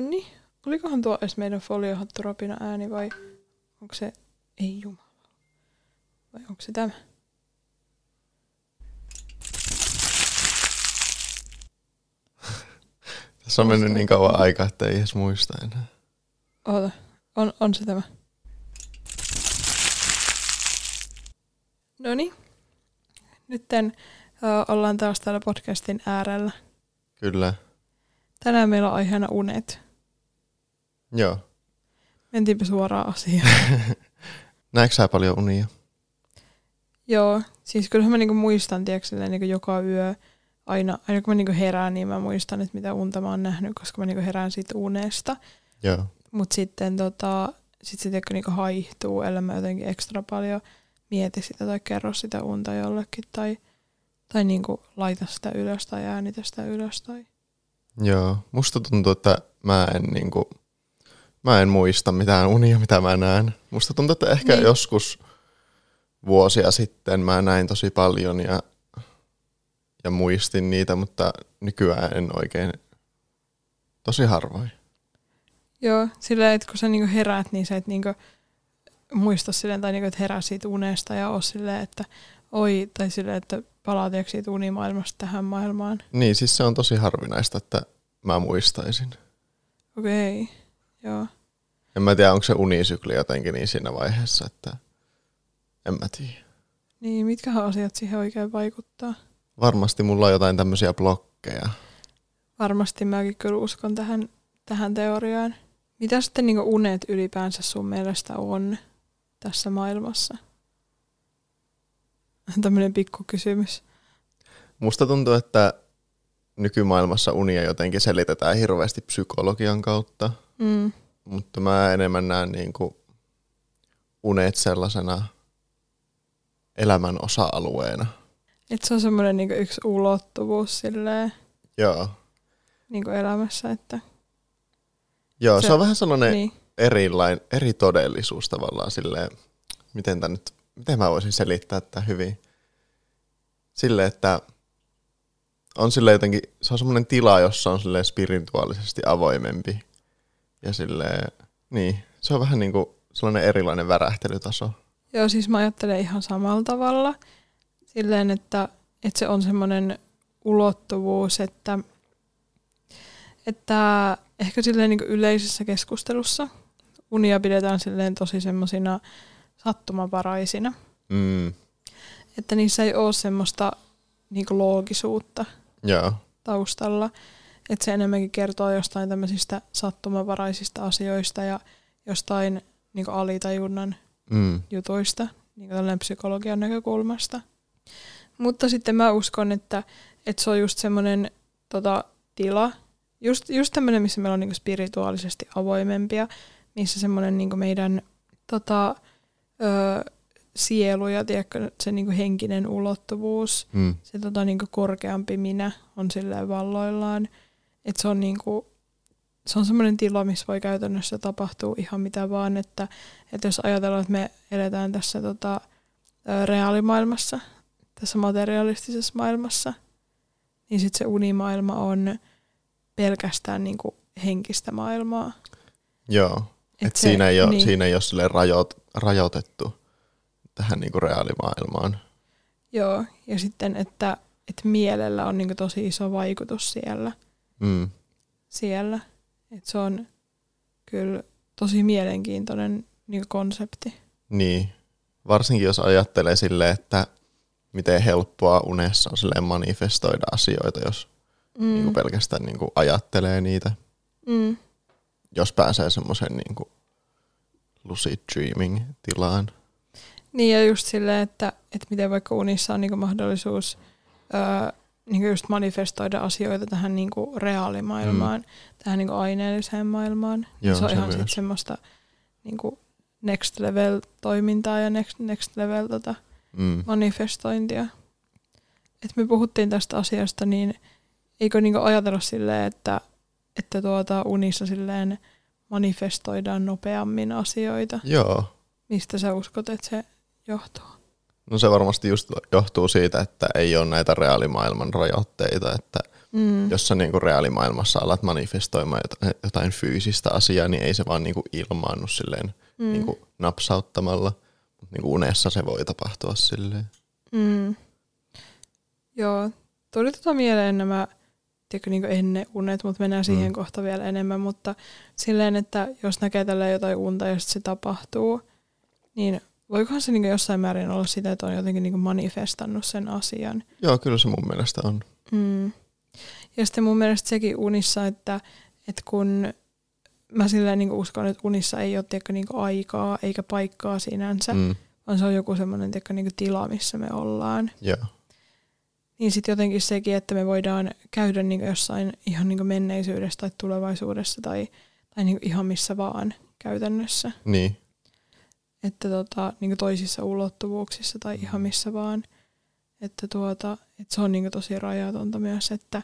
No niin. Olikohan tuo edes meidän foliohatturopina ääni vai onko se... Ei jumala. Vai onko se tämä? Tässä on mennyt niin kauan aikaa, että ei edes muista enää. Oota. On, on se tämä. No niin. Nytten ö, ollaan taas täällä podcastin äärellä. Kyllä. Tänään meillä on aiheena unet. Joo. Mentiinpä suoraan asiaan. Näetkö sä paljon unia? Joo, siis kyllähän mä niinku muistan, tiedätkö, niinku joka yö, aina, aina kun mä niinku herään, niin mä muistan, että mitä unta mä oon nähnyt, koska mä niinku herään siitä unesta. Joo. Mutta sitten tota, sit se tiedätkö, niinku haihtuu, ellei mä jotenkin ekstra paljon mieti sitä tai kerro sitä unta jollekin tai, tai niinku laita sitä ylös tai äänitä sitä ylös. Tai... Joo. Musta tuntuu, että mä en niinku, mä en muista mitään unia, mitä mä näen. Musta tuntuu, että ehkä Niin. joskus vuosia sitten mä näin tosi paljon ja, ja muistin niitä, mutta nykyään en oikein, tosi harvoin. Joo, silleen, että kun sä niinku heräät, niin sä et niinku muista silleen, tai niinku, että herää siitä unesta ja oo silleen, että oi, tai silleen, että palaa tiedätkö, siitä unimaailmasta tähän maailmaan. Niin, siis se on tosi harvinaista, että mä muistaisin. Okei, joo. En mä tiedä, onko se unisykli jotenkin niin siinä vaiheessa, että en mä tiedä. Niin, mitkähän asiat siihen oikein vaikuttaa? Varmasti mulla on jotain tämmöisiä blokkeja. Varmasti mäkin kyllä uskon tähän, tähän teoriaan. Mitä sitten niin unet ylipäänsä sun mielestä on tässä maailmassa? Tämmöinen pikku kysymys. Musta tuntuu, että nykymaailmassa unia jotenkin selitetään hirveästi psykologian kautta, Mm. mutta mä enemmän näen niin kuin unet sellaisena elämän osa-alueena. Et se on semmoinen niin yksi ulottuvuus silleen, Joo. niin elämässä, että Joo, se, Se- on vähän sellainen niin. erilain, eri todellisuus tavallaan silleen, miten, tää nyt, miten mä voisin selittää tätä hyvin. Silleen, että on sille jotenkin, se on semmoinen tila, jossa on silleen spirituaalisesti avoimempi. Ja silleen, niin, se on vähän niin kuin sellainen erilainen värähtelytaso. Joo, siis mä ajattelen ihan samalla tavalla. Silleen, että, että se on semmoinen ulottuvuus, että, että ehkä silleen niin yleisessä keskustelussa unia pidetään silleen tosi semmoisina sattumavaraisina. Mm, Että niissä ei ole semmoista niin loogisuutta joo, taustalla. Että se enemmänkin kertoo jostain tämmöisistä sattumavaraisista asioista ja jostain niin alitajunnan mm, jutuista niin tällainen psykologian näkökulmasta. Mutta sitten mä uskon, että, että se on just semmoinen tota, tila, just, just tämmöinen, missä meillä on niin spirituaalisesti avoimempia, missä semmoinen niin meidän tota, ö, sielu ja tiedätkö, se niin henkinen ulottuvuus, mm, se tota, niin korkeampi minä on silleen valloillaan. Että se on niin kuin, se on semmoinen tila, missä voi käytännössä tapahtua ihan mitä vaan, että, että jos ajatellaan, että me eletään tässä tota, reaalimaailmassa, tässä materialistisessa maailmassa, niin sitten se unimaailma on pelkästään niin kuin henkistä maailmaa. joo. Et Et siinä, ei ole, niin. siinä ei ole rajoit, rajoitettu tähän niin kuin reaalimaailmaan. Joo, ja sitten, että, että mielellä on niin kuin tosi iso vaikutus siellä. Mm, siellä. Et se on kyllä tosi mielenkiintoinen niin konsepti. Niin, varsinkin jos ajattelee sille, että miten helppoa unessa on silleen manifestoida asioita, jos mm. niin kuin pelkästään niin kuin ajattelee niitä. Mm. Jos pääsee semmoisen niin kuin lucid dreaming tilaan. Niin ja just silleen, että, että miten vaikka unissa on niin mahdollisuus öö, niin just manifestoida asioita tähän niin reaalimaailmaan, mm. tähän niin aineelliseen maailmaan. Joo, se on se ihan myös. sit semmoista niin next level toimintaa ja next, next level tota, Mm. manifestointia. Et me puhuttiin tästä asiasta, niin eikö niinku ajatella silleen, että, että tuota unissa silleen manifestoidaan nopeammin asioita? Joo, Mistä sä uskot, että se johtuu? No se varmasti just johtuu siitä, että ei ole näitä reaalimaailman rajoitteita, että Mm. Jos sä niinku reaalimaailmassa alat manifestoimaan jotain, fyysistä asiaa, niin ei se vaan niinku ilmaannu silleen Mm. niinku napsauttamalla. Mutta niinku unessa se voi tapahtua silleen. Mm. Joo, tuli tota mieleen nämä tiedätkö, niin ennen unet, mutta mennään siihen Mm. kohta vielä enemmän, mutta silleen, että jos näkee tällä jotain unta ja se tapahtuu, niin voikohan se niin jossain määrin olla sitä, että on jotenkin niin manifestannut sen asian. Joo, kyllä se mun mielestä on. Mm. Ja sitten mun mielestä sekin unissa, että, että kun mä silleen niin uskon, että unissa ei ole tiedätkö, niin aikaa eikä paikkaa sinänsä, mm. Vaan se on joku semmoinen tiedätkö, niin tila, missä me ollaan. Joo. Niin sitten jotenkin sekin, että me voidaan käydä niin jossain ihan niin menneisyydessä tai tulevaisuudessa tai, tai niin ihan missä vaan käytännössä. Niin. Että tota, niin toisissa ulottuvuuksissa tai ihan missä vaan. Että, tuota, että se on niin tosi rajatonta myös, että,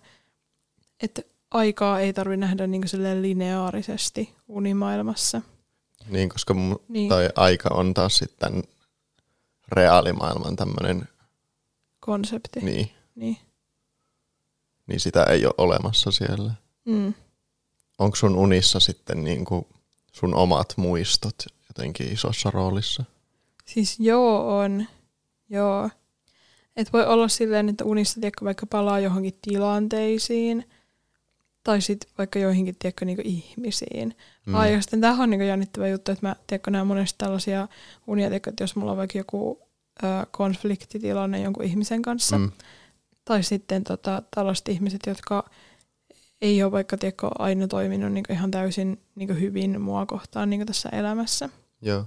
että aikaa ei tarvitse nähdä niin lineaarisesti unimaailmassa. Niin, koska Niin, toi aika on taas sitten reaalimaailman tämmöinen, konsepti. niin, Niin. niin sitä ei ole olemassa siellä. Mm. Onko sun unissa sitten niinku sun omat muistot jotenkin isossa roolissa? Siis joo on. Joo. Et voi olla silleen, että unissa tiedätkö, vaikka palaa johonkin tilanteisiin tai sitten vaikka joihinkin tiedätkö, niinku ihmisiin. Mm. Ai, ja sitten tämähän on niinku jännittävä juttu, että mä tiedätkö, näen monesti tällaisia unia, tiedätkö, että jos mulla on vaikka joku ö, konfliktitilanne jonkun ihmisen kanssa, mm. Mm. tai sitten tota, tällaiset ihmiset, jotka ei ole vaikka tiedätkö, aina toiminut niinku ihan täysin niinku hyvin mua kohtaan niinku tässä elämässä. Joo.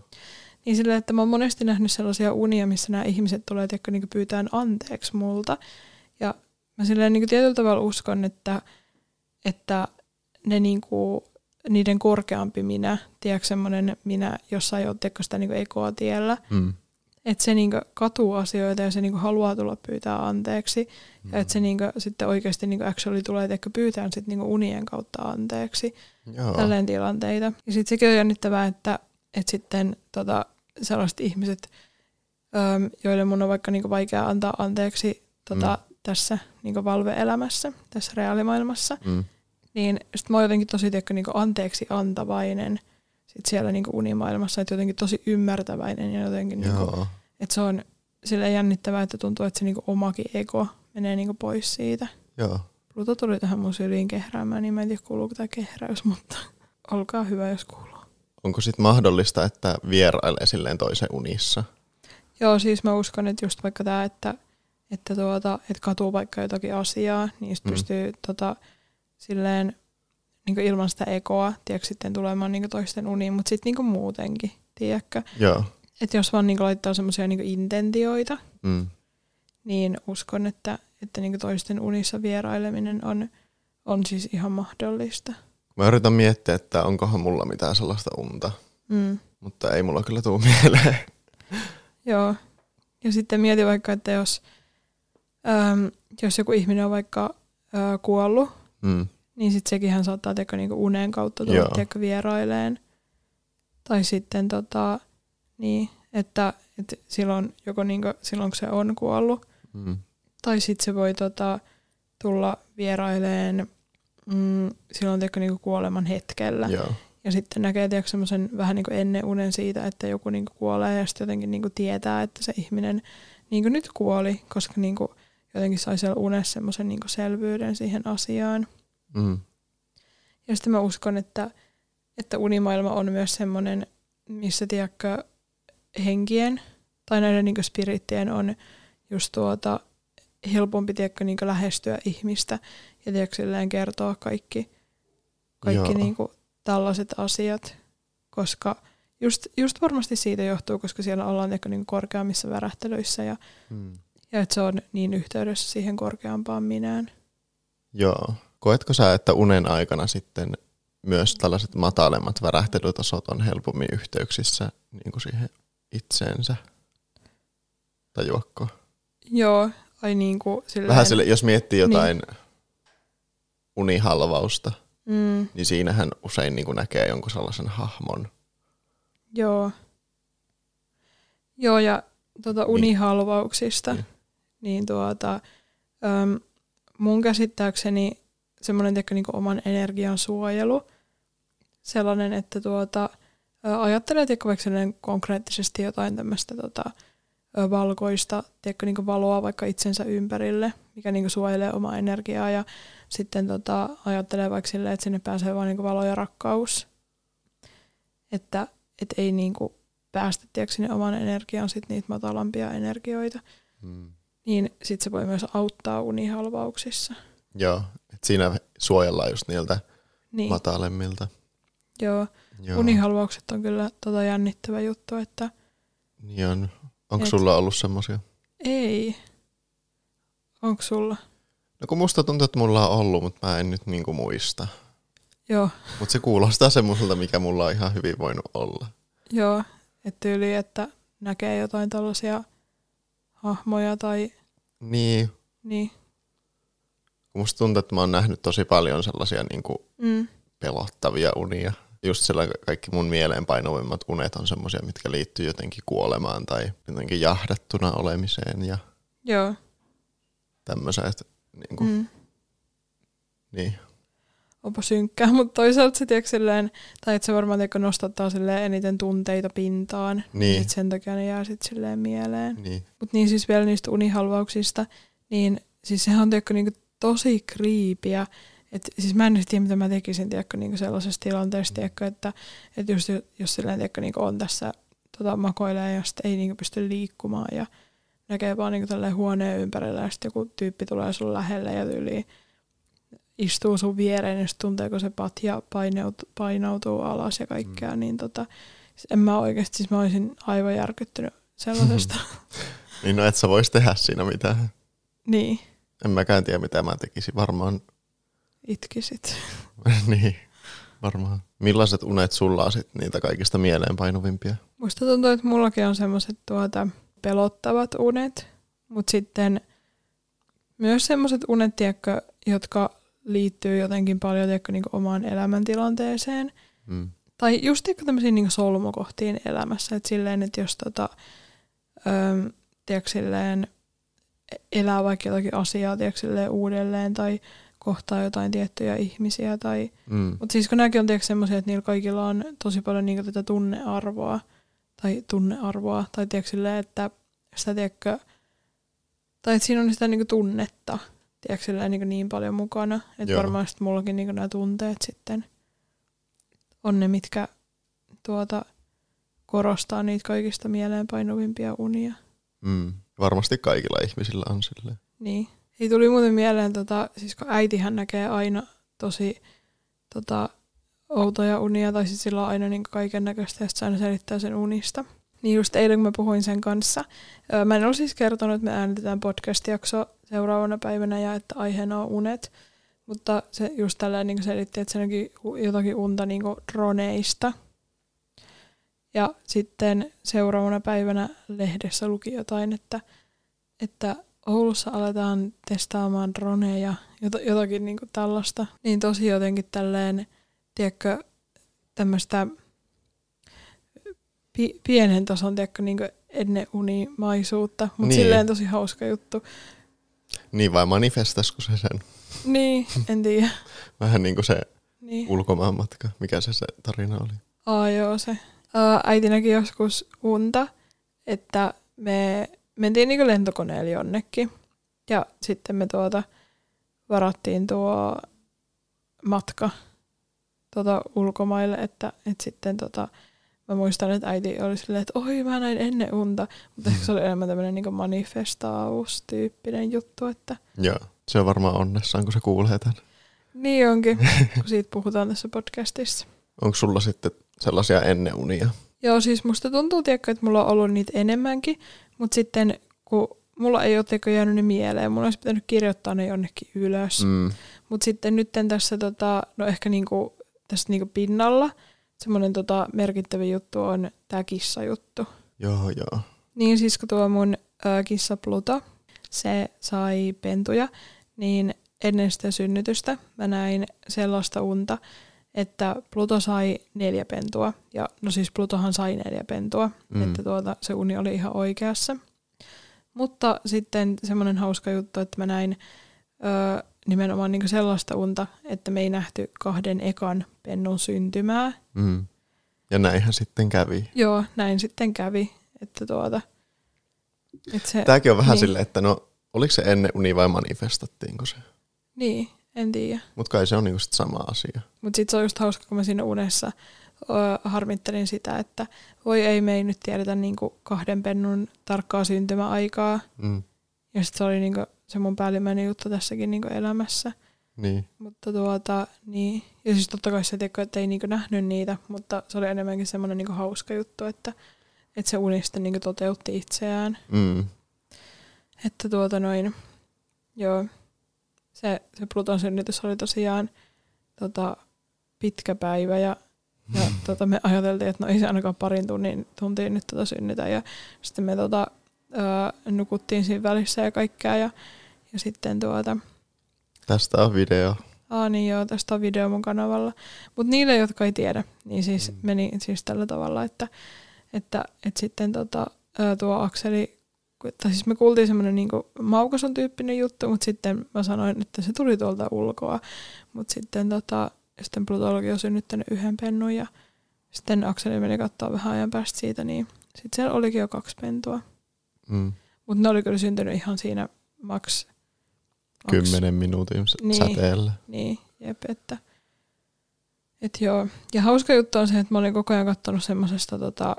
Niin sillä, että mä oon monesti nähnyt sellaisia unia, missä nämä ihmiset tulee tiedätkö, niin pyytään anteeksi multa. Ja mä silleen niin tietyllä tavalla uskon, että, että ne niin kuin, niiden korkeampi minä, tiedätkö semmoinen minä, jossa ei ole tiedätkö, sitä niin ekoa tiellä, Mm. että se niin katuu asioita ja se niin haluaa tulla pyytää anteeksi. Mm. Ja että se niin sitten oikeasti niin actually tulee tiedätkö, pyytään sit niin unien kautta anteeksi Joo. tälleen tilanteita. Ja sitten sekin on jännittävää, että, että sitten tota, sellaiset ihmiset, äm, joille mun on vaikka niinku vaikea antaa anteeksi tota, mm. tässä niinku valve-elämässä, tässä reaalimaailmassa, Mm. niin sitten mä oon jotenkin tosi tiedätkö, niinku anteeksi antavainen sit siellä niinku unimaailmassa, että jotenkin tosi ymmärtäväinen ja jotenkin, niinku, että se on sille jännittävää, että tuntuu, että se niinku omakin ego menee niinku pois siitä. Joo. Pluto tuli tähän mun syliin kehräämään, niin mä en tiedä kuuluuko tämä kehräys, mutta olkaa hyvä, jos kuuluu. Onko sitten mahdollista, että vierailee silleen toisen unissa? Joo, siis mä uskon, että just vaikka tämä, että, että, tuota, että katuu vaikka jotakin asiaa, niin sit Mm. pystyy tota, silleen niin ilman sitä ekoa, tiedätkö, sitten tulemaan niin toisten uniin, mutta sitten niin muutenkin, tiedätkö. Joo. Että jos vaan niin laittaa semmoisia niin intentioita, Mm. niin uskon, että, että niin toisten unissa vieraileminen on, on siis ihan mahdollista. Mä yritän miettiä, että onkohan mulla mitään sellaista unta, Mm. mutta ei mulla kyllä tuu mieleen. Joo. Ja sitten mieti vaikka, että jos, äm, jos joku ihminen on vaikka ää, kuollut, Mm. niin sitten sekin hän saattaa teko niinku unen kautta tulla tiedätkö, vieraileen. Tai sitten tota, niin, että, että silloin, joko niinku, silloin kun se on kuollut, Mm. tai sitten se voi tota, tulla vieraileen mm, silloin tiedätkö, niinku kuoleman hetkellä. Joo. Ja sitten näkee tiedätkö, semmoisen vähän niin ennen unen siitä, että joku niin kuolee ja sitten jotenkin niin tietää, että se ihminen niin nyt kuoli, koska niin jotenkin sai siellä unessa semmoisen niin selvyyden siihen asiaan. Mm. Ja sitten mä uskon, että, että unimaailma on myös semmoinen, missä tiedätkö, henkien tai näiden niin spirittien on just tuota, helpompi tiedätkö, niin lähestyä ihmistä ja tiedätkö, silleen kertoa kaikki, kaikki Joo. niin kuin, tällaiset asiat, koska just, just varmasti siitä johtuu, koska siellä ollaan tiedätkö, niin korkeammissa värähtelyissä ja, Mm. ja että se on niin yhteydessä siihen korkeampaan minään. Joo. Koetko sä, että unen aikana sitten myös tällaiset matalemmat värähtelytasot on helpommin yhteyksissä niin kuin siihen itseensä? Tajuakko? Joo, ai niin kuin silleen, Vähän sille, jos miettii jotain niin. Unihalvausta, mm, niin siinähän usein niin kuin näkee jonkun sellaisen hahmon. Joo. Joo, ja tuota Niin. unihalvauksista, Niin. niin, tuota, äm, mun käsittääkseni semmoinen tiedätkö, niin oman energian suojelu, sellainen, että tuota, ajattelee tiedätkö, vaikka konkreettisesti jotain tämmöistä tota, valkoista tiedätkö, niin valoa vaikka itsensä ympärille, mikä niin suojelee omaa energiaa ja sitten tota, ajattelee vaikka silleen, että sinne pääsee vain niin valo ja rakkaus. Että et ei niin kuin päästä tiedätkö, sinne oman energiaan sit niitä matalampia energioita. Hmm. Niin sitten se voi myös auttaa unihalvauksissa. Joo, että siinä suojellaan just niiltä niin. matalemmilta. Joo. Joo. unihalvaukset on kyllä tota jännittävä juttu, että... Niin on. Onko et... sulla ollut semmosia? Ei. Onko sulla? No kun musta tuntuu, että mulla on ollut, mutta mä en nyt niinku muista. Joo. Mutta se kuulostaa semmoiselta, mikä mulla on ihan hyvin voinut olla. Joo, että tyyli, että näkee jotain tällaisia hahmoja tai... Niin. Niin. Musta tuntuu, että mä oon nähnyt tosi paljon sellaisia niinku mm. pelottavia unia just sillä kaikki mun mieleenpainuvimmat unet on semmoisia, mitkä liittyy jotenkin kuolemaan tai jotenkin jahdattuna olemiseen ja Joo. tämmöiset. Niin, kuin, mm. niin. Onpa synkkää, mutta toisaalta se tiedätkö, silleen, tai että se varmaan tiedätkö, nostattaa silleen eniten tunteita pintaan, niin. niin sen takia ne jää sitten silleen mieleen. Niin. Mutta niin siis vielä niistä unihalvauksista, niin siis sehän on tiedätkö, niin tosi kriipiä, et, siis mä en tiedä, mitä mä tekisin tiedätkö, niin sellaisessa tilanteessa, tiedätkö, että, että just, jos silleen, tiedätkö, niin on tässä tota, makoilee ja sitten ei niin pysty liikkumaan ja näkee vaan niin huoneen ympärillä ja sitten joku tyyppi tulee sun lähelle ja yli istuu sun viereen ja sitten tuntee, kun se patja painautuu, painautuu alas ja kaikkea, mm. niin tota, siis en mä oikeasti, siis mä olisin aivan järkyttynyt sellaisesta. niin no et sä vois tehdä siinä mitään. Niin. En mäkään tiedä, mitä mä tekisin. Varmaan itkisit. niin, varmaan. Millaiset unet sulla on sit niitä kaikista mieleenpainuvimpia? Musta tuntuu, että mullakin on semmoiset tuota pelottavat unet, mutta sitten myös semmoiset unet, tiedätkö, jotka liittyy jotenkin paljon tiedätkö, niin omaan elämäntilanteeseen. Mm. Tai just tiedätkö, tämmöisiin niin solmukohtiin elämässä. Että silleen, että jos tota, öö, tiedätkö, silleen, elää vaikka jotakin asiaa tiedätkö, silleen, uudelleen tai kohtaa jotain tiettyjä ihmisiä. Tai, mm. Mutta siis kun nämäkin on semmoisia, että niillä kaikilla on tosi paljon niinku tätä tunnearvoa tai tunnearvoa, tai tiedätkö silleen, että sitä tiedätkö, tai että siinä on sitä niinku tunnetta, tiedätkö silleen, niinku niin paljon mukana, että varmaan sitten mullakin niinku nämä tunteet sitten on ne, mitkä tuota, korostaa niitä kaikista mieleenpainuvimpia unia. Mm. Varmasti kaikilla ihmisillä on silleen. Niin. Ei tuli muuten mieleen, tota, siis kun äitihän näkee aina tosi tota, outoja unia, tai siis sillä on aina niin kaiken näköistä, ja se aina selittää sen unista. Niin just eilen, kun mä puhuin sen kanssa, mä en ole siis kertonut, että me äänitetään podcast-jakso seuraavana päivänä ja että aiheena on unet, mutta se just tällä niin selitti, että se näki jotakin unta niin droneista. Ja sitten seuraavana päivänä lehdessä luki jotain, että, että Oulussa aletaan testaamaan droneja, jotakin niin kuin tällaista. Niin tosi jotenkin tälleen, tiedätkö, tämmöistä pi- pienen tason, tiedätkö, niin ennen unimaisuutta, mutta niin. silleen tosi hauska juttu. Niin vai manifestasko se sen? Niin, en tiedä. Vähän niin kuin se niin. ulkomaanmatka. Mikä se se tarina oli? Aa joo se. Ää, äiti näki joskus unta, että me mentiin niin lentokoneella jonnekin. Ja sitten me tuota varattiin tuo matka tuota ulkomaille, että, että sitten tota, mä muistan, että äiti oli silleen, että oi mä näin ennen unta, mutta ehkä se oli enemmän tämmöinen niin manifestaustyyppinen juttu. Että... Joo, se on varmaan onnessaan, kun se kuulee tämän. Niin onkin, kun siitä puhutaan tässä podcastissa. Onko sulla sitten sellaisia ennen unia? Joo, siis musta tuntuu, tiedätkö, että mulla on ollut niitä enemmänkin, mutta sitten kun mulla ei ole jäänyt ne mieleen, mulla olisi pitänyt kirjoittaa ne jonnekin ylös. Mm. Mutta sitten nyt tässä, tota, no ehkä niinku, tässä niinku pinnalla, semmoinen tota, merkittävä juttu on tämä kissajuttu. Joo, joo. Niin siis kun tuo mun ö, kissa Pluto, se sai pentuja, niin ennen sitä synnytystä mä näin sellaista unta, että Pluto sai neljä pentua. Ja no siis Plutohan sai neljä pentua, mm. että tuota, se uni oli ihan oikeassa. Mutta sitten semmoinen hauska juttu, että mä näin öö, nimenomaan niin sellaista unta, että me ei nähty kahden ekan pennun syntymää. Mm. Ja näinhän sitten kävi. Joo, näin sitten kävi. Että tuota, että se, Tämäkin on vähän niin. silleen, että no, oliko se ennen uni vai manifestattiinko se? Niin, en tiedä. Mutta kai se on niinku sama asia. Mutta sitten se on just hauska, kun mä siinä unessa ö, harmittelin sitä, että voi ei, me ei nyt tiedetä niinku kahden pennun tarkkaa syntymäaikaa. Mm. Ja sitten se oli niinku se mun päällimmäinen juttu tässäkin niinku elämässä. Niin. Mutta tuota, niin. Ja siis totta kai se teko, että ei niinku nähnyt niitä, mutta se oli enemmänkin semmoinen niinku hauska juttu, että, että se uni sitten niinku toteutti itseään. Mm. Että tuota noin, joo, se, se Pluton synnytys oli tosiaan tota, pitkä päivä ja, ja tota, me ajateltiin, että no ei se ainakaan parin tunnin, tuntiin nyt tota synnytä ja sitten me tota, ää, nukuttiin siinä välissä ja kaikkea ja, ja sitten tuota... Tästä on video. Aa niin joo, tästä on video mun kanavalla. Mutta niille, jotka ei tiedä, niin siis mm. meni siis tällä tavalla, että, että, että sitten tota, tuo Akseli tai siis me kuultiin semmoinen niin maukason tyyppinen juttu, mutta sitten mä sanoin, että se tuli tuolta ulkoa. Mutta sitten, tota, sitten Plutologi on synnyttänyt yhden pennun ja sitten Akseli meni katsoa vähän ajan päästä siitä, niin sitten siellä olikin jo kaksi pentua. Mm. Mutta ne oli kyllä syntynyt ihan siinä maks... Kymmenen minuutin niin, säteellä. Niin, jep, että... Et joo. Ja hauska juttu on se, että mä olin koko ajan katsonut semmoisesta tota,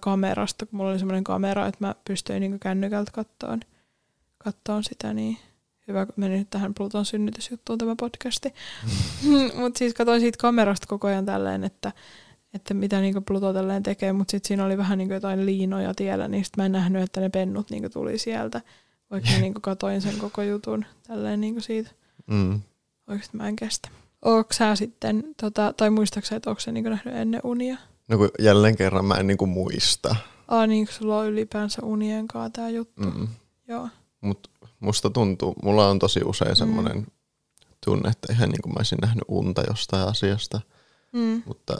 kamerasta, kun mulla oli semmoinen kamera, että mä pystyin niin kännykältä kattoon, kattoon sitä, niin hyvä, kun meni nyt tähän Pluton synnytysjuttuun tämä podcasti. Mutta siis katsoin siitä kamerasta koko ajan tälleen, että, että mitä niin Pluto tälleen tekee, mutta sitten siinä oli vähän niin jotain liinoja tiellä, niin sitten mä en nähnyt, että ne pennut niin tuli sieltä, vaikka mä niin katoin sen koko jutun tälleen niin siitä. Mm. Oikeasti mä en kestä. Oletko sä sitten, tota, tai muistaaksä, että onko se niin nähnyt ennen unia? No kun jälleen kerran mä en niinku muista. Ah niin, kun sulla on ylipäänsä unien kanssa tää juttu. Mm. Joo. Mut musta tuntuu, mulla on tosi usein semmoinen mm. tunne, että ihan niin kuin mä olisin nähnyt unta jostain asiasta. Mm. Mutta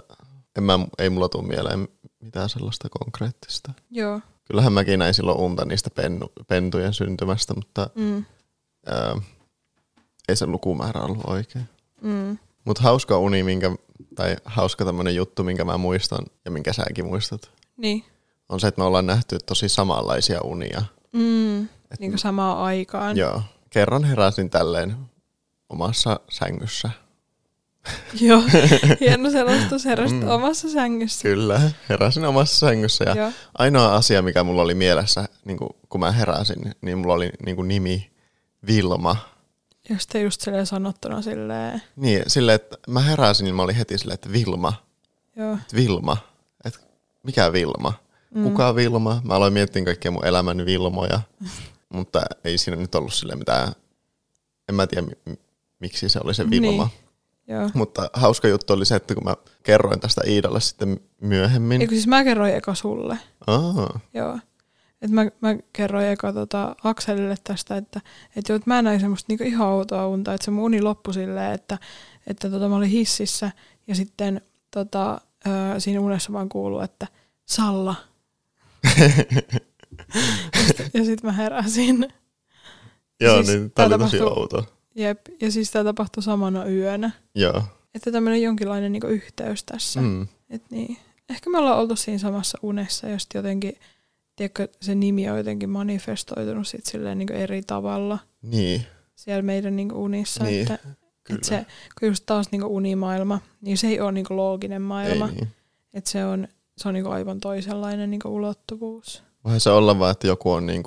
en mä, ei mulla tule mieleen mitään sellaista konkreettista. Joo. Kyllähän mäkin näin silloin unta niistä pennu, pentujen syntymästä, mutta mm. ää, ei se lukumäärä ollut oikein. Mm. Mutta hauska uni, minkä, tai hauska tämmöinen juttu, minkä mä muistan ja minkä säkin muistat. Niin. On se, että me ollaan nähty tosi samanlaisia unia. Mm, Et, niin kuin samaan aikaan. Joo. Kerran heräsin tälleen omassa sängyssä. Joo, hieno selostus heräsit mm. omassa sängyssä. Kyllä, heräsin omassa sängyssä ja Joo. ainoa asia, mikä mulla oli mielessä, niin kun mä heräsin, niin mulla oli niin nimi Vilma ja sitten just silleen sanottuna silleen... Niin, silleen, että mä heräsin, niin mä olin heti silleen, että Vilma. Joo. Että Vilma. Että mikä Vilma? Mm. Kuka Vilma? Mä aloin miettiä kaikkia mun elämän Vilmoja. mutta ei siinä nyt ollut sille mitään... En mä tiedä, miksi se oli se Vilma. Niin. Joo. Mutta hauska juttu oli se, että kun mä kerroin tästä Iidalle sitten myöhemmin. Eikö siis mä kerroin eka sulle. Aa. Joo. Et mä, mä kerroin eka tota Akselille tästä, että et jo, et mä näin semmoista niinku ihan outoa unta, että se mun uni loppui silleen, että, että tota, mä olin hississä ja sitten tota, ö, siinä unessa vaan kuuluu, että Salla. ja sitten mä heräsin. Joo, siis niin tää oli tosi outo. Jep, ja siis tämä tapahtui samana yönä. Joo. Että tämmöinen jonkinlainen niinku yhteys tässä. Mm. Et niin. Ehkä me ollaan oltu siinä samassa unessa, jos jotenkin tiedätkö, se nimi on jotenkin manifestoitunut sit silleen niin eri tavalla. Niin. Siellä meidän niin unissa. Niin, että, että se, kun just taas niin unimaailma, niin se ei ole niin looginen maailma. Ei niin. Että se on, se on niin aivan toisenlainen niin ulottuvuus. Voi se olla vaan, että joku on niin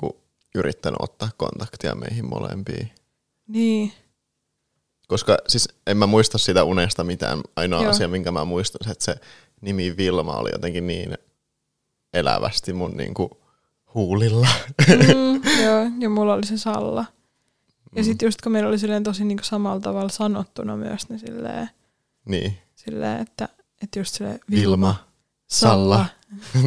yrittänyt ottaa kontaktia meihin molempiin. Niin. Koska siis en mä muista sitä unesta mitään. Ainoa Joo. asia, minkä mä muistan, että se nimi Vilma oli jotenkin niin elävästi mun niinku huulilla. Mm, joo, ja mulla oli se Salla. Ja mm. sitten just kun meillä oli silleen tosi niinku samalla tavalla sanottuna myös, niin silleen, niin. silleen että, että just silleen Vilma, Vilma Salla. Salla.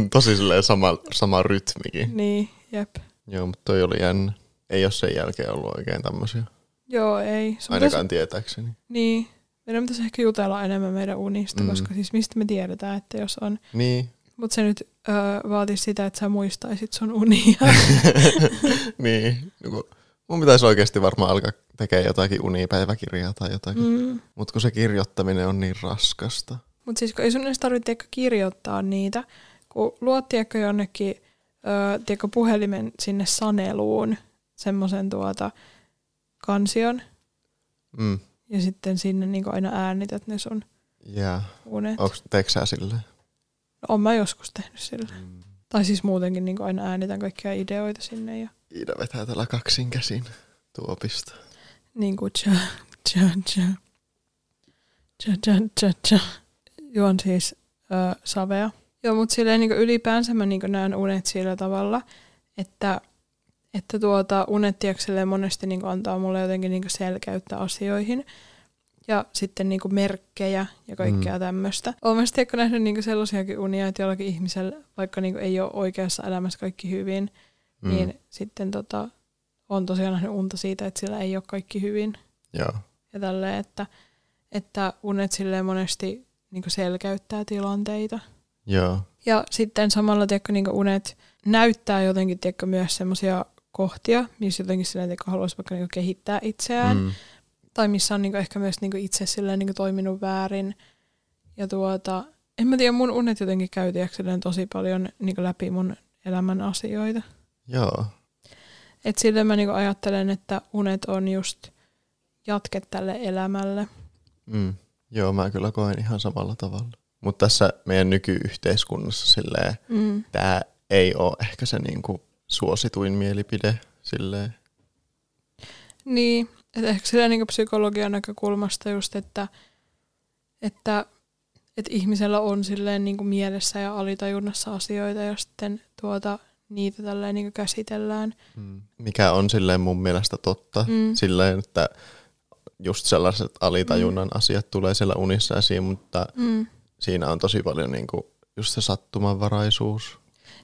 tosi silleen sama, sama rytmikin. Niin, jep. Joo, mutta toi oli jännä. Ei ole sen jälkeen ollut oikein tämmöisiä. Joo, ei. Se Ainakaan pitäisi... tietääkseni. Niin. Meidän pitäisi ehkä jutella enemmän meidän unista, mm. koska siis mistä me tiedetään, että jos on niin. Mutta se nyt öö, vaatisi sitä, että sä muistaisit sun unia. niin, mun pitäisi oikeasti varmaan alkaa tekemään jotakin unipäiväkirjaa tai jotakin. Mm. Mutta kun se kirjoittaminen on niin raskasta. Mutta siis kun ei sun edes tarvitse kirjoittaa niitä, kun luot tiedätkö, jonnekin ö, tiedätkö, puhelimen sinne saneluun semmoisen tuota kansion, Mm. ja sitten sinne niin aina äänität ne sun Ja unet. onko teekö sä silleen? Oon mä joskus tehnyt sillä. Tai siis muutenkin niin aina äänitän kaikkia ideoita sinne ja Iida vetää tällä kaksin käsin tuopista. niin kuin tja, tja, tja, tja, tja, tja, tja. Juon siis ö, savea. Joo, mutta silleen niin ylipäänsä mä niin näen unet sillä tavalla, että, että tuota, unet tiedätkö, monesti niin antaa mulle jotenkin niin selkeyttä asioihin. Ja sitten niin merkkejä ja kaikkea mm. tämmöistä. Olen myös tiedätkö, nähnyt niin sellaisiakin unia, että jollakin ihmisellä, vaikka niin ei ole oikeassa elämässä kaikki hyvin, mm. niin sitten tota, on tosiaan nähnyt unta siitä, että sillä ei ole kaikki hyvin. Joo. Ja tälleen, että, että unet silleen monesti niin selkeyttää tilanteita. Joo. Ja sitten samalla tiedätkö, niin unet näyttää jotenkin tiedätkö, myös semmoisia kohtia, missä jotenkin tiedätkö, haluaisi vaikka niin kehittää itseään. Mm. Tai missä on niin ehkä myös niin itse silleen, niin toiminut väärin. Ja tuota, en mä tiedä, mun unet jotenkin käy tosi paljon niin läpi mun elämän asioita. Joo. Et silleen mä niin ajattelen, että unet on just jatke tälle elämälle. Mm. Joo, mä kyllä koen ihan samalla tavalla. Mutta tässä meidän nykyyhteiskunnassa silleen, mm. tämä ei ole ehkä se niinku suosituin mielipide silleen. Niin, että ehkä silleen niin psykologian näkökulmasta just, että, että, että ihmisellä on silleen niin mielessä ja alitajunnassa asioita ja sitten tuota, niitä tälleen niin käsitellään. Mm. Mikä on silleen mun mielestä totta, mm. silleen, että just sellaiset alitajunnan mm. asiat tulee siellä unissa esiin, mutta mm. siinä on tosi paljon niin kuin just se sattumanvaraisuus.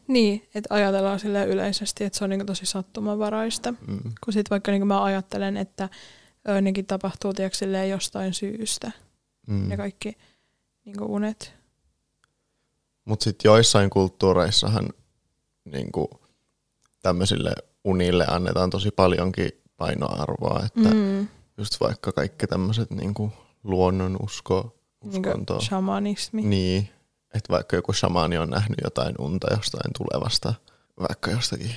Niin, että ajatellaan sille yleisesti, että se on niin tosi sattumanvaraista. Mm. Kun sitten vaikka niin mä ajattelen, että nekin tapahtuu tiedätkö, jostain syystä. Mm. Ja kaikki niin unet. Mutta sitten joissain kulttuureissahan niin tämmöisille unille annetaan tosi paljonkin painoarvoa, että mm just vaikka kaikki tämmöiset niinku luonnon usko, uskonto. Niin shamanismi. Niin, että vaikka joku shamani on nähnyt jotain unta jostain tulevasta, vaikka jostakin,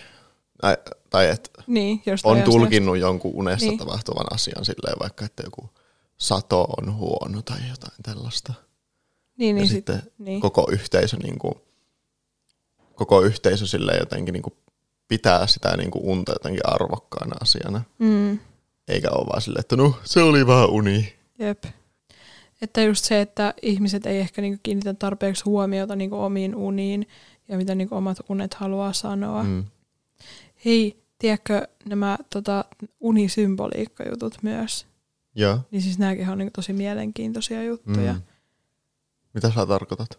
tai, tai että niin, on tulkinnut asiasta. jonkun unessa niin. tapahtuvan asian silleen vaikka, että joku sato on huono tai jotain tällaista. Niin, ja niin sitten sit, niin. koko yhteisö niinku, koko yhteisö sille jotenkin niinku pitää sitä niinku unta jotenkin arvokkaana asiana. Mm. Eikä ole vaan silleen, että no se oli vaan uni. Jep. Että just se, että ihmiset ei ehkä niinku kiinnitä tarpeeksi huomiota niinku omiin uniin ja mitä niinku omat unet haluaa sanoa. Mm. Hei, tiedätkö nämä tota, unisymboliikkajutut myös? Joo. Niin siis nämäkin on niinku tosi mielenkiintoisia juttuja. Mm. Mitä sä tarkoitat?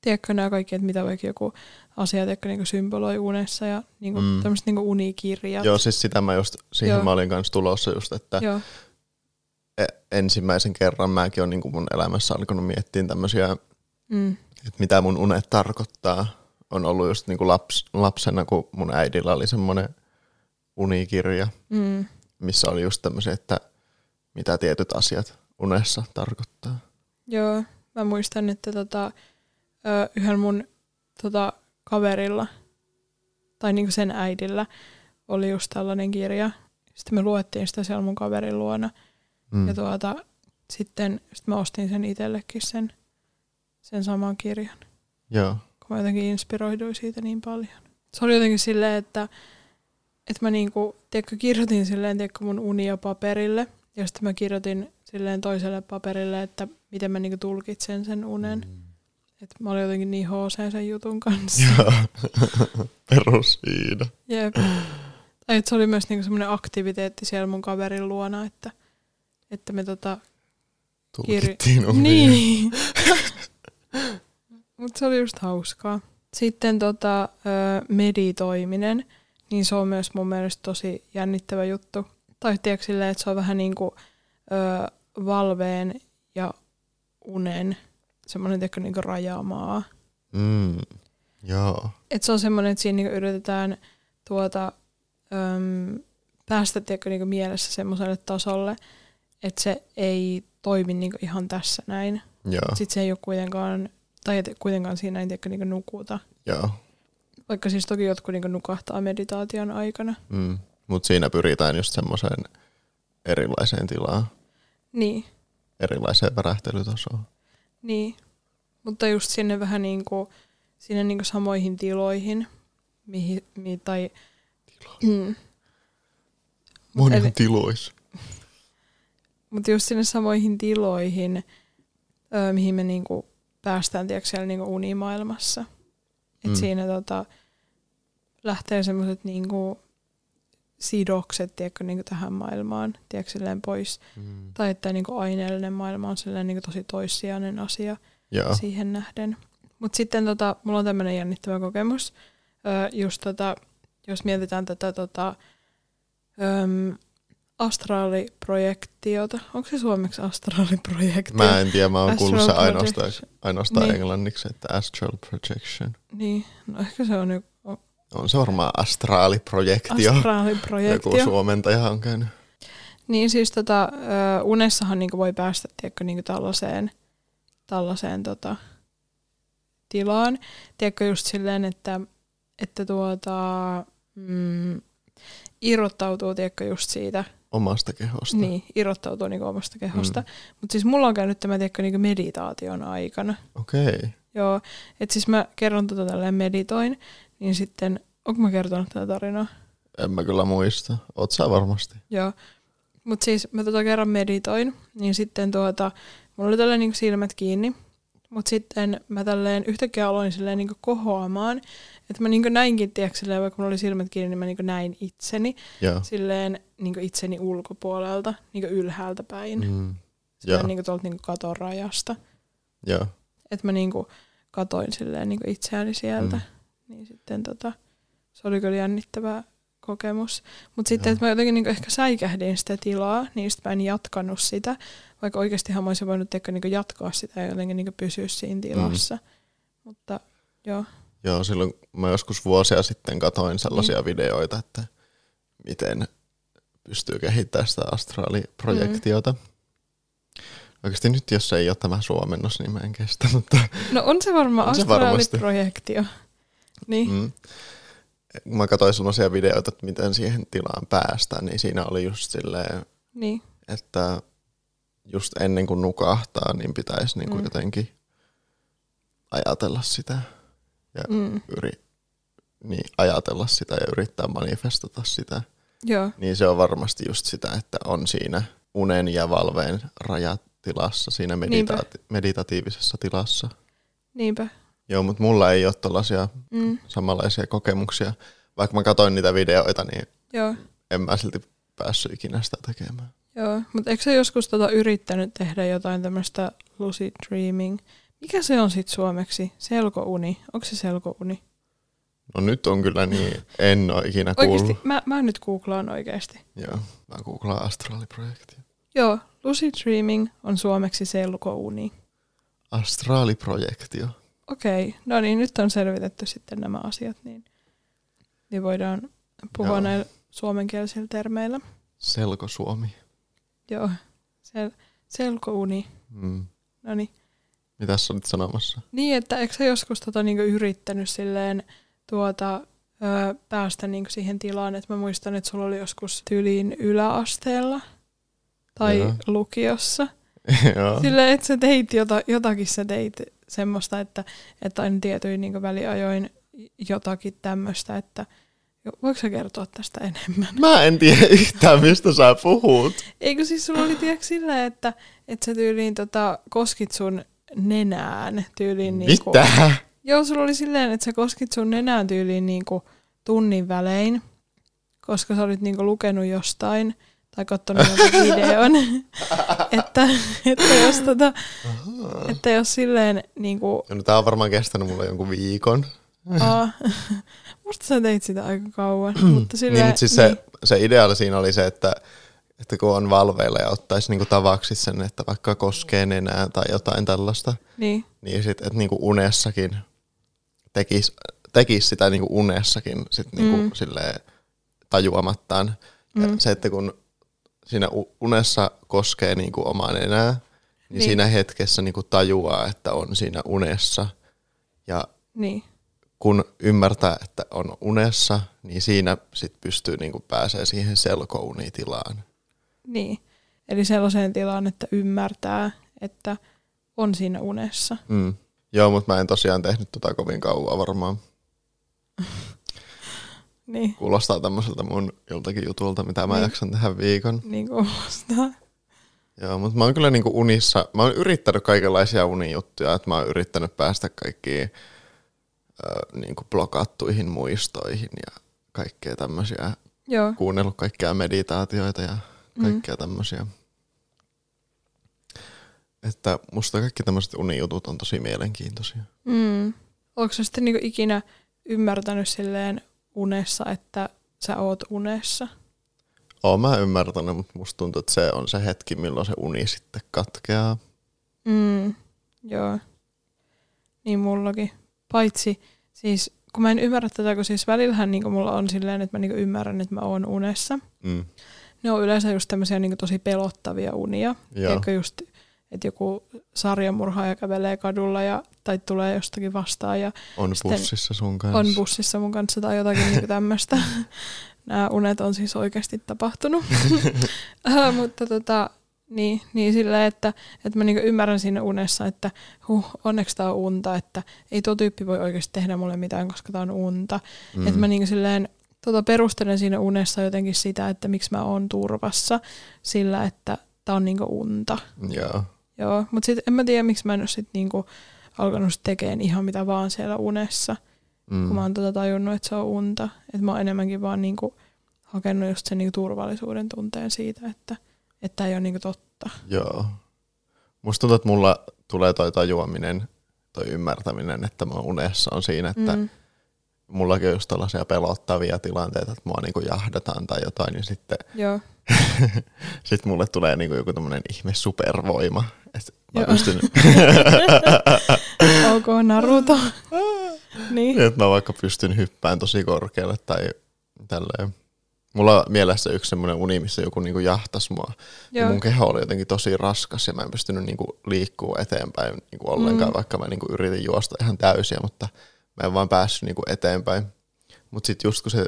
Tiedätkö nämä kaikki, että mitä vaikka joku asia tiedätkö, niin symboloi unessa ja niin kuin, mm. tämmöiset niin unikirjat. Joo, siis sitä mä just, siihen Joo. mä olin kanssa tulossa just, että Joo. E, ensimmäisen kerran mäkin olen niin kuin mun elämässä alkanut miettiä tämmöisiä, mm. että mitä mun unet tarkoittaa. On ollut just niin kuin laps, lapsena, kun mun äidillä oli semmoinen unikirja, mm. missä oli just tämmöisiä, että mitä tietyt asiat unessa tarkoittaa. Joo, mä muistan, että tota, yhden mun tota, kaverilla tai niinku sen äidillä oli just tällainen kirja. Sitten me luettiin sitä siellä mun kaverin luona. Mm. Ja tuota, sitten sit mä ostin sen itsellekin sen, sen saman kirjan. Joo. Kun mä jotenkin inspiroiduin siitä niin paljon. Se oli jotenkin silleen, että, että mä niinku, tiedätkö, kirjoitin silleen, tiedätkö, mun unia paperille. Ja sitten mä kirjoitin silleen toiselle paperille, että miten mä niinku tulkitsen sen unen. Mm. Et mä olin jotenkin niin HC sen jutun kanssa. Joo, perus. Jep. Tai että se oli myös niinku semmoinen aktiviteetti siellä mun kaverin luona, että, että me tota... Tulkittiin kir... Niin. Mutta se oli just hauskaa. Sitten tota, meditoiminen, niin se on myös mun mielestä tosi jännittävä juttu. Tai tiedätkö silleen, että se on vähän niin kuin ö, valveen ja unen semmoinen tiedätkö, niin rajamaa. Mm, joo. Et se on semmoinen, että siinä niin yritetään tuota, äm, päästä tiedätkö, niin mielessä semmoiselle tasolle, että se ei toimi niin ihan tässä näin. Joo, Sitten se ei ole kuitenkaan, tai et kuitenkaan siinä ei tiedätkö, niin nukuta. joo. Vaikka siis toki jotkut niin nukahtaa meditaation aikana. Mm. Mutta siinä pyritään just semmoiseen erilaiseen tilaan, Niin, erilaiseen värähtelytasoon. niin. Mutta just sinne vähän niin kuin, sinne niin kuin samoihin tiloihin, mihin, mi, tai... Mm. Mut eli- tiloissa. Mutta just sinne samoihin tiloihin, öö, mihin me niinku päästään tiedätkö, siellä niinku unimaailmassa. Et Mm. siinä tota, lähtee semmoiset niinku sidokset tiedätkö, niinku tähän maailmaan tiedätkö, pois. Mm. Tai että niinku aineellinen maailma on niinku tosi toissijainen asia Joo, siihen nähden. Mutta sitten tota, mulla on tämmöinen jännittävä kokemus. Öö, just tota, jos mietitään tätä tota, öm, astraaliprojektiota. Onko se suomeksi astraaliprojektio? mä en tiedä, mä oon kuullut se ainoastaan, ainoastaan Niin. englanniksi, että astral projection. Niin, no ehkä se on joku On se varmaan astraaliprojektio. astraaliprojektio. Joku suomentaja on käynyt. Niin siis tota, unessahan niinku voi päästä tiedätkö, niinku tällaiseen, tällaiseen tota, tilaan. Tiedätkö just silleen, että, että tuota, mm, irrottautuu tiedätkö, just siitä, Omasta kehosta. niin, irrottautuu niinku omasta kehosta. Mm. Mutta siis mulla on käynyt tämä tiedätkö, niinku meditaation aikana. Okei. Okay. Joo, että siis mä kerron tota tälleen meditoin, niin sitten, onko mä kertonut tätä tarinaa? En mä kyllä muista. Oot sä varmasti. Joo. Mutta siis mä tota kerran meditoin, niin sitten tuota, mulla oli tälleen niinku silmät kiinni. Mutta sitten mä tälleen yhtäkkiä aloin silleen niinku kohoamaan. Että mä niinku näinkin, tiedätkö, silleen, vaikka mulla oli silmät kiinni, niin mä niinku näin itseni. Joo. Silleen niinku itseni ulkopuolelta, niinku ylhäältä päin. Mm. Mm. Silleen niinku tuolta niinku katon rajasta. Joo. Että mä niinku katoin silleen niinku itseäni sieltä. Mm. Niin sitten tota, se oli kyllä jännittävä kokemus. Mutta sitten, että mä jotenkin niinku ehkä säikähdin sitä tilaa, niin sitten mä en jatkanut sitä. Vaikka oikeastihan mä olisin voinut ehkä niinku jatkaa sitä ja jotenkin niinku pysyä siinä tilassa. Mm. Mutta joo, Joo, silloin mä joskus vuosia sitten katoin sellaisia mm. videoita, että miten pystyy kehittämään sitä astraaliprojektiota. Mm. Oikeasti nyt, jos ei ole tämä suomennos, niin mä en kestä, mutta no on se varmaan astraaliprojektio. Niin, mm. kun mä katsoin sellaisia videoita, että miten siihen tilaan päästään, niin siinä oli just silleen, niin, että just ennen kuin nukahtaa, niin pitäisi niinku Mm. mm. jotenkin ajatella sitä ja mm. yri, niin, ajatella sitä ja yrittää manifestata sitä. joo, Niin se on varmasti just sitä, että on siinä unen ja valveen rajatilassa, siinä meditaati- meditatiivisessa tilassa. niinpä. Joo, mutta mulla ei ole tällaisia Mm. samanlaisia kokemuksia. Vaikka mä katsoin niitä videoita, niin Joo, en mä silti päässyt ikinä sitä tekemään. joo. Mutta eikö sä joskus tota yrittänyt tehdä jotain tämmöistä lucid dreaming? Mikä se on sitten suomeksi? Selkouni. Onko se selkouni? No nyt on kyllä niin, en ole ikinä kuullut. Oikeasti, mä, mä nyt googlaan oikeasti. Joo, mä googlaan astraaliprojektia. Joo, lucid dreaming on suomeksi selkouni. Astraaliprojektio. Okei, no niin, nyt on selvitetty sitten nämä asiat, niin, niin voidaan puhua Joo. näillä suomenkielisillä termeillä. Selkosuomi. Joo, sel, selkouni. Mm. No niin. Mitäs sä olit sanomassa? Niin, että eikö sä joskus tota niinku yrittänyt silleen tuota, ö, päästä niinku siihen tilaan, että mä muistan, että sulla oli joskus tyyliin yläasteella tai Joo. lukiossa. Joo. Silleen, että sä teit jota, jotakin, sä teit semmoista, että, että aina tietyin niin väliajoin jotakin tämmöistä, että voiko sä kertoa tästä enemmän? Mä en tiedä yhtään, mistä sä puhut. Eikö siis sulla oli tiedätkö silleen, että, että sä tyyliin tota, koskit sun nenään tyyliin niinku, Mitä? Joo, sulla oli silleen, että sä koskit sun nenään tyyliin niinku tunnin välein, koska sä olit niinku lukenut jostain tai katsonut videon, että, että, jos tota, että jos silleen niinku, Ja no, tää on varmaan kestänyt mulle jonkun viikon. aa, musta sä teit sitä aika kauan, mutta silleen, niin, mutta siis se, se ideaali siinä oli se, että, että kun on valveilla ja ottaisi niinku tavaksi sen, että vaikka koskee nenää tai jotain tällaista, niin, niin sit, että niinku unessakin tekisi tekis sitä niinku unessakin sit niinku Mm. silleen tajuamattaan. Mm. Se, että kun siinä unessa koskee niin kuin omaan enää, niin, niin siinä hetkessä niin kuin tajuaa, että on siinä unessa. Ja niin. kun ymmärtää, että on unessa, niin siinä sit pystyy niin kuin pääsee siihen selkounitilaan. Niin. Eli sellaiseen tilaan, että ymmärtää, että on siinä unessa. Mm. Joo, mutta mä en tosiaan tehnyt tota kovin kauan varmaan. niin. Kuulostaa tämmöiseltä mun joltakin jutulta, mitä mä niin. jaksan tehdä viikon. Niin kuulostaa. Joo, mutta mä oon kyllä niinku unissa, mä oon yrittänyt kaikenlaisia unijuttuja, että mä oon yrittänyt päästä kaikkiin äh, niinku blokattuihin muistoihin ja kaikkea tämmöisiä. Joo. Kuunnellut kaikkia meditaatioita ja kaikkea mm. tämmöisiä. Että musta kaikki tämmöiset unijutut on tosi mielenkiintoisia. Mm. Onko sä sitten niinku ikinä ymmärtänyt silleen unessa, että sä oot unessa? Oon mä ymmärtänyt, mutta musta tuntuu, että se on se hetki, milloin se uni sitten katkeaa. Mm, joo. Niin mullakin. Paitsi siis, kun mä en ymmärrä tätä, kun siis välillähän niin mulla on silleen, että mä niin niin että mä oon unessa. Mm. Ne on yleensä just tämmöisiä niin tosi pelottavia unia. Eikä just, että joku sarjamurhaaja kävelee kadulla ja, tai tulee jostakin vastaan. Ja on bussissa sun kanssa. On bussissa mun kanssa tai jotakin niin tämmöistä. Nämä unet on siis oikeasti tapahtunut. uh, mutta tota, niin, niin silleen, että, että mä niinku ymmärrän siinä unessa, että huh, onneksi tämä on unta, että ei tuo tyyppi voi oikeasti tehdä mulle mitään, koska tämä on unta. Mm. Että mä niinku silleen, tota perustelen siinä unessa jotenkin sitä, että miksi mä oon turvassa sillä, että tämä on niinku unta. Joo. Joo, mutta sitten en mä tiedä, miksi mä en ole sit niinku alkanut tekemään ihan mitä vaan siellä unessa, mm. kun mä oon tota tajunnut, että se on unta. Että mä oon enemmänkin vaan niinku hakenut just sen niinku turvallisuuden tunteen siitä, että että ei ole niinku totta. Joo. Musta tuntuu, että mulla tulee toi tajuaminen, toi ymmärtäminen, että mä unessa on siinä, että mm mullakin on just tällaisia pelottavia tilanteita, että mua niinku jahdataan tai jotain, niin sitten Joo. sit mulle tulee niinku joku tämmöinen ihme supervoima. Että mä pystyn... ok, Naruto. niin. Että mä vaikka pystyn hyppään tosi korkealle tai tälleen. Mulla on mielessä yksi semmoinen uni, missä joku niinku jahtas mua. Ja mun keho oli jotenkin tosi raskas ja mä en pystynyt niinku liikkuu eteenpäin niinku ollenkaan, mm. vaikka mä niinku yritin juosta ihan täysiä, mutta mä en vaan päässyt niinku eteenpäin. Mutta sitten just kun se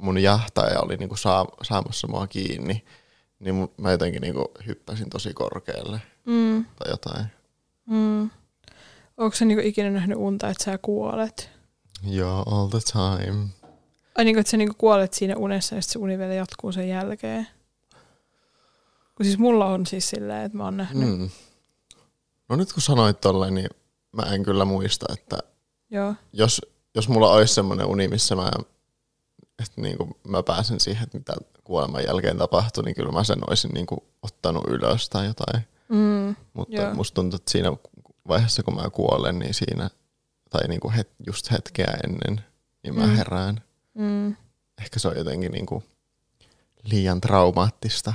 mun jahtaja oli niinku saa, saamassa mua kiinni, niin mä jotenkin niinku hyppäsin tosi korkealle mm. tai jotain. Mm. Onko se niinku ikinä nähnyt unta, että sä kuolet? Joo, all the time. Ai niin kuin, että sä niin kuolet siinä unessa ja sitten se uni vielä jatkuu sen jälkeen. Kun siis mulla on siis silleen, että mä oon nähnyt. Mm. No nyt kun sanoit tolleen, niin mä en kyllä muista, että Joo. Jos, jos mulla olisi semmoinen uni, missä mä, että niin kuin mä pääsen siihen, että mitä kuoleman jälkeen tapahtui, niin kyllä mä sen olisin niin kuin ottanut ylös tai jotain. Mm, Mutta joo. musta tuntuu, että siinä vaiheessa, kun mä kuolen, niin siinä, tai niin kuin het, just hetkeä ennen, niin mä mm. herään. Mm. Ehkä se on jotenkin niin kuin liian traumaattista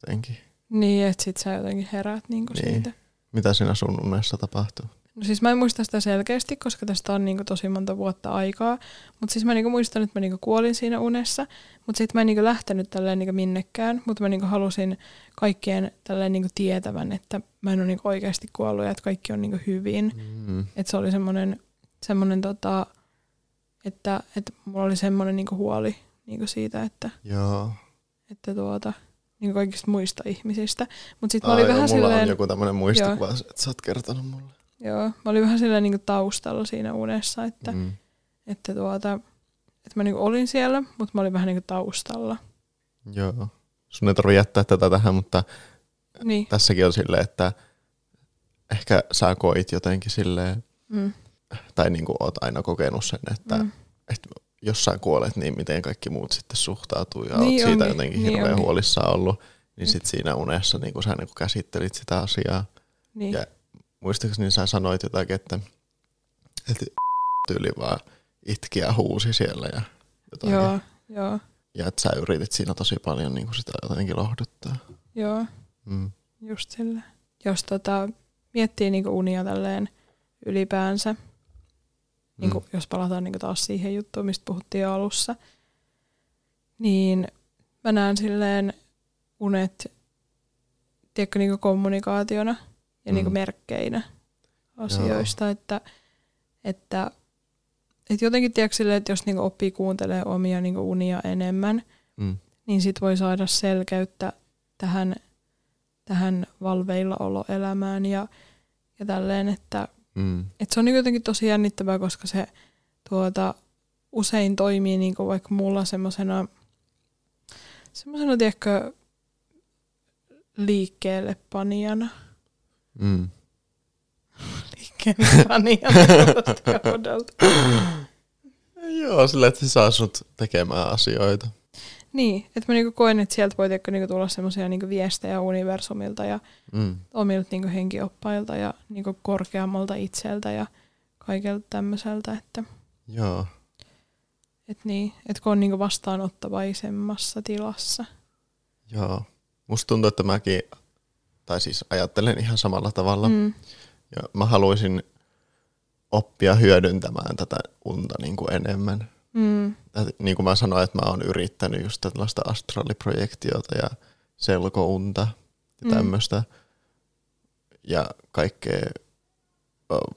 jotenkin. Niin, että sit sä jotenkin heräät niin kuin niin. siitä. Mitä siinä sun unessa tapahtuu? No siis mä en muista sitä selkeästi, koska tästä on niinku tosi monta vuotta aikaa. Mutta siis mä niinku muistan, että mä niinku kuolin siinä unessa. Mutta sitten mä en niinku lähtenyt tälleen niinku minnekään. Mutta mä niinku halusin kaikkien tälleen niinku tietävän, että mä en ole niinku oikeasti kuollut ja että kaikki on niinku hyvin. Mm. Että se oli semmoinen, semmoinen tota, että, että mulla oli semmoinen niinku huoli niinku siitä, että, Joo. että tuota, niinku kaikista muista ihmisistä. Mutta sitten mä olin vähän mulla silleen... on joku tämmöinen muistikuva, että sä oot kertonut mulle. Joo, mä olin vähän silleen niinku taustalla siinä unessa, että, mm. että, tuota, että mä niinku olin siellä, mutta mä olin vähän niinku taustalla. Joo. Sun ei tarvitse jättää tätä tähän, mutta niin. tässäkin on silleen, että ehkä sä koit jotenkin silleen, mm tai niin kuin oot aina kokenut sen, että, mm. että jos sä kuolet, niin miten kaikki muut sitten suhtautuu ja niin oot siitä onkin. jotenkin niin hirveän onkin. huolissaan ollut, niin mm. sitten siinä unessa niin kuin sä niin kuin käsittelit sitä asiaa. Niin. Ja muistaakseni niin sä sanoit jotakin, että, että tyyli vaan itki ja huusi siellä ja jotakin. Joo, joo. Ja että sä yritit siinä tosi paljon niin kuin sitä jotenkin lohduttaa. Joo, mm. just sillä. Jos tota, miettii niin kuin unia tälleen ylipäänsä, niin kuin, mm. jos palataan niin kuin taas siihen juttuun, mistä puhuttiin alussa, niin mä näen silleen unet, tiedätkö, niin kommunikaationa ja mm. niin merkkeinä asioista, Joo. että, että, että jotenkin tiedätkö silleen, että jos niin oppii kuuntelee omia niin unia enemmän, mm. niin sit voi saada selkeyttä tähän, tähän valveilla oloelämään ja, ja tälleen, että, mm. että se on niin jotenkin tosi jännittävää, koska se tuota, usein toimii niin kuin vaikka mulla semmoisena, semmoisena, tiedätkö, liikkeelle panijana. Mm. liikkeelle panijana Joo, sillä että se saa sut tekemään asioita. Niin, että mä niinku koen, että sieltä voi niinku tulla semmoisia niinku viestejä universumilta ja mm. omilta niinku henkioppailta ja niinku korkeammalta itseltä ja kaikelta tämmöiseltä. Että... Joo. Että niin, et kun on niinku vastaanottavaisemmassa tilassa. Joo. Musta tuntuu, että mäkin, tai siis ajattelen ihan samalla tavalla. Mm. Ja mä haluaisin oppia hyödyntämään tätä unta niin kuin enemmän. Mm. Niin kuin mä sanoin, että mä oon yrittänyt just tällaista astraaliprojektiota ja selkounta ja mm. tämmöistä. Ja kaikkea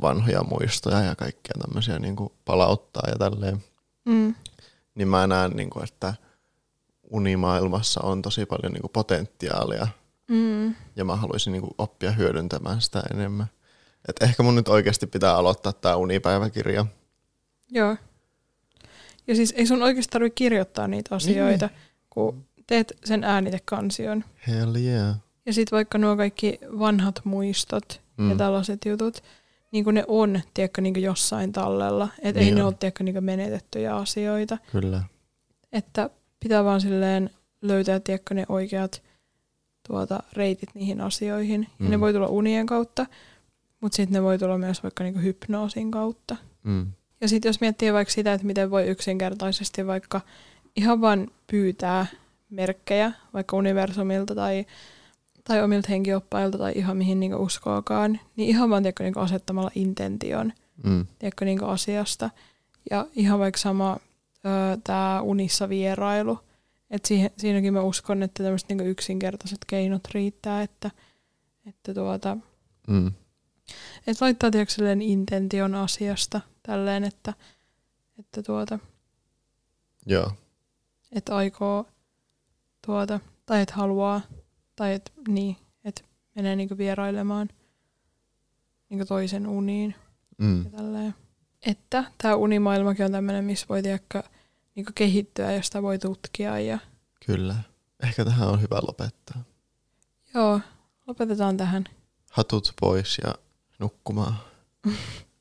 vanhoja muistoja ja kaikkea tämmöisiä niin kuin palauttaa ja tälleen. Mm. Niin mä näen, niin kuin, että unimaailmassa on tosi paljon niin kuin potentiaalia. Mm. Ja mä haluaisin niin kuin, oppia hyödyntämään sitä enemmän. Et ehkä mun nyt oikeasti pitää aloittaa tämä unipäiväkirja. Joo. Ja siis ei sun oikeasti tarvitse kirjoittaa niitä asioita, niin. kun teet sen äänitekansion. Hell yeah. Ja sitten vaikka nuo kaikki vanhat muistot mm. ja tällaiset jutut, niin kuin ne on, tiedätkö, niin kuin jossain tallella. Että niin ei on. ne ole, tiedätkö, niin menetettyjä asioita. Kyllä. Että pitää vaan silleen löytää, tiedätkö, ne oikeat tuota, reitit niihin asioihin. Mm. Ja ne mm. voi tulla unien kautta, mutta sitten ne voi tulla myös vaikka niin kuin hypnoosin kautta. Mm. Ja sitten jos miettii vaikka sitä, että miten voi yksinkertaisesti vaikka ihan vaan pyytää merkkejä, vaikka universumilta tai tai omilta henkioppailta tai ihan mihin niinku uskoakaan, niin ihan vaan tiedätkö, niinku asettamalla intention mm. tiedätkö, niinku asiasta. Ja ihan vaikka sama tämä unissa vierailu, että siinäkin mä uskon, että tämmöiset niinku yksinkertaiset keinot riittää, että, että tuota, mm. et laittaa tiedätkö, intention asiasta tälleen, että, että tuota, Joo. että aikoo tuota, tai että haluaa tai et, niin, että menee niinku vierailemaan niinku toisen uniin. Mm. Ja Että tämä unimaailmakin on tämmöinen, missä voi tiedäkö, niinku kehittyä, josta voi tutkia. Ja... Kyllä. Ehkä tähän on hyvä lopettaa. Joo, lopetetaan tähän. Hatut pois ja nukkumaan.